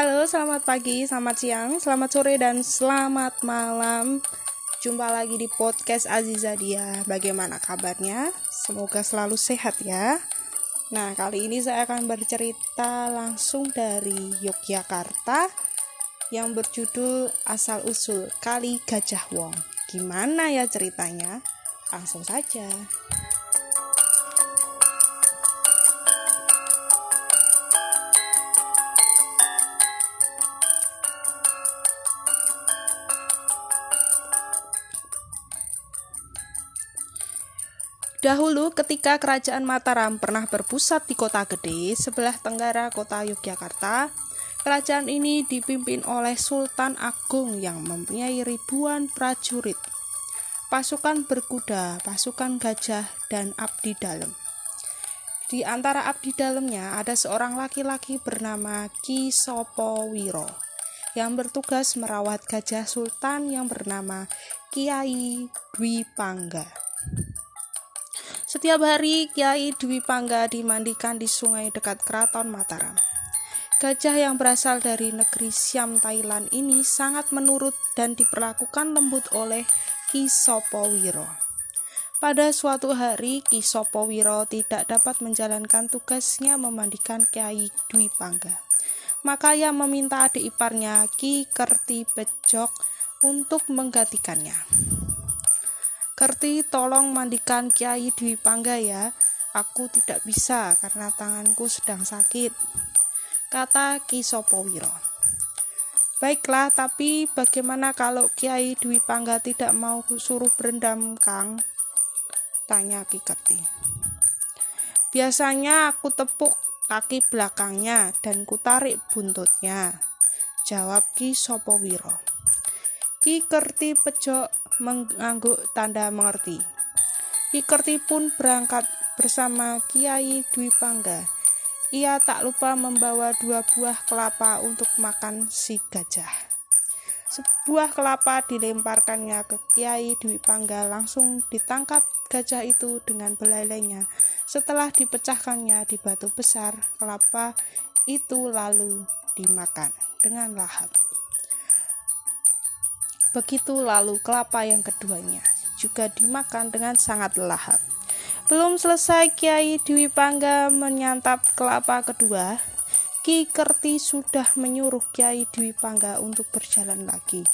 selamat pagi, selamat siang, selamat sore, dan selamat malam. Jumpa lagi di podcast Aziza Dia. Bagaimana kabarnya? Semoga selalu sehat ya. Nah, kali ini saya akan bercerita langsung dari Yogyakarta yang berjudul Asal Usul Kali Gajah Wong. Gimana ya ceritanya? Langsung saja. Dahulu ketika kerajaan Mataram pernah berpusat di kota gede sebelah tenggara kota Yogyakarta, kerajaan ini dipimpin oleh Sultan Agung yang mempunyai ribuan prajurit, pasukan berkuda, pasukan gajah, dan abdi dalam. Di antara abdi dalamnya ada seorang laki-laki bernama Ki Sopo Wiro yang bertugas merawat gajah sultan yang bernama Kiai Dwi Pangga. Setiap hari Kiai Dwi Pangga dimandikan di sungai dekat keraton Mataram. Gajah yang berasal dari negeri Siam Thailand ini sangat menurut dan diperlakukan lembut oleh Ki Sopowiro. Pada suatu hari Ki Sopowiro tidak dapat menjalankan tugasnya memandikan Kiai Dwi Pangga. Maka ia meminta adik iparnya Ki Kerti Pejok untuk menggantikannya. Kerti tolong mandikan Kiai Dwi Pangga ya. Aku tidak bisa karena tanganku sedang sakit. Kata Ki Sopowiro. Baiklah, tapi bagaimana kalau Kiai Dwi Pangga tidak mau suruh berendam, Kang? Tanya Ki Kerti. Biasanya aku tepuk kaki belakangnya dan kutarik buntutnya. Jawab Ki Sopowiro. Ki Kerti pejok mengangguk tanda mengerti. Ikerti pun berangkat bersama Kiai Dwi Pangga. Ia tak lupa membawa dua buah kelapa untuk makan si gajah. Sebuah kelapa dilemparkannya ke Kiai Dwi Pangga langsung ditangkap gajah itu dengan belalainya. Setelah dipecahkannya di batu besar, kelapa itu lalu dimakan dengan lahap. Begitu lalu kelapa yang keduanya juga dimakan dengan sangat lahap. Belum selesai Kiai Dwi Pangga menyantap kelapa kedua, Ki Kerti sudah menyuruh Kiai Dwi Pangga untuk berjalan lagi.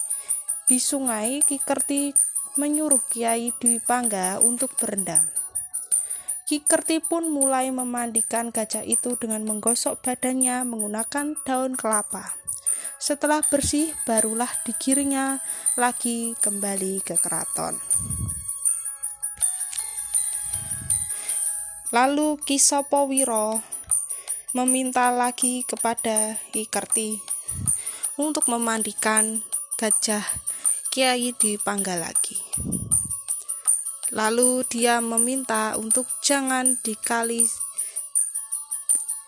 Di sungai, Ki Kerti menyuruh Kiai Dwi Pangga untuk berendam. Ki Kerti pun mulai memandikan gajah itu dengan menggosok badannya menggunakan daun kelapa. Setelah bersih, barulah digiringnya lagi kembali ke keraton. Lalu Kisopo Wiro meminta lagi kepada Ikerti untuk memandikan gajah Kiai di Pangga lagi. Lalu dia meminta untuk jangan dikali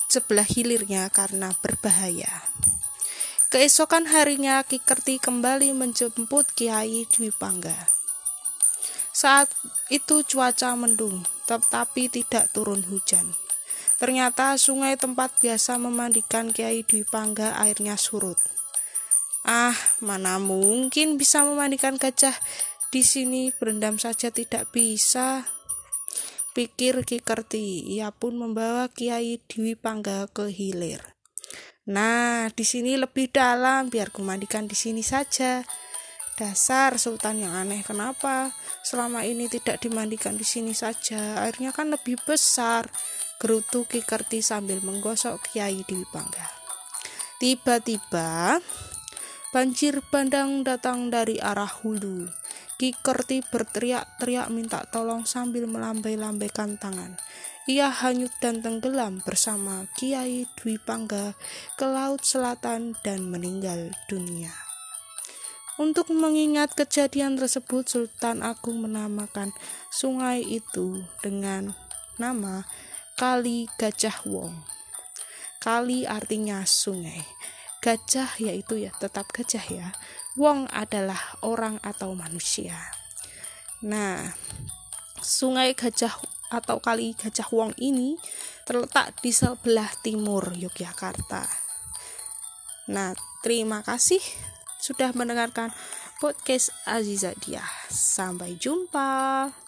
sebelah hilirnya karena berbahaya. Keesokan harinya Ki Kerti kembali menjemput Kiai Dwi Pangga. Saat itu cuaca mendung, tetapi tidak turun hujan. Ternyata sungai tempat biasa memandikan Kiai Dwi Pangga airnya surut. Ah, mana mungkin bisa memandikan gajah di sini berendam saja tidak bisa. Pikir Ki Kerti, ia pun membawa Kiai Dwi Pangga ke hilir. Nah, di sini lebih dalam, biar kumandikan di sini saja. Dasar sultan yang aneh, kenapa selama ini tidak dimandikan di sini saja? Airnya kan lebih besar. Gerutu Ki Kerti sambil menggosok Kiai Dewi Pangga. Tiba-tiba, banjir bandang datang dari arah hulu. Ki Kerti berteriak-teriak minta tolong sambil melambai-lambaikan tangan ia hanyut dan tenggelam bersama Kiai Dwi Pangga ke Laut Selatan dan meninggal dunia. Untuk mengingat kejadian tersebut, Sultan Agung menamakan sungai itu dengan nama Kali Gajah Wong. Kali artinya sungai. Gajah yaitu ya tetap gajah ya. Wong adalah orang atau manusia. Nah, Sungai Gajah atau Kali Gajah Wong ini terletak di sebelah timur Yogyakarta. Nah, terima kasih sudah mendengarkan podcast Aziza Dia. Sampai jumpa.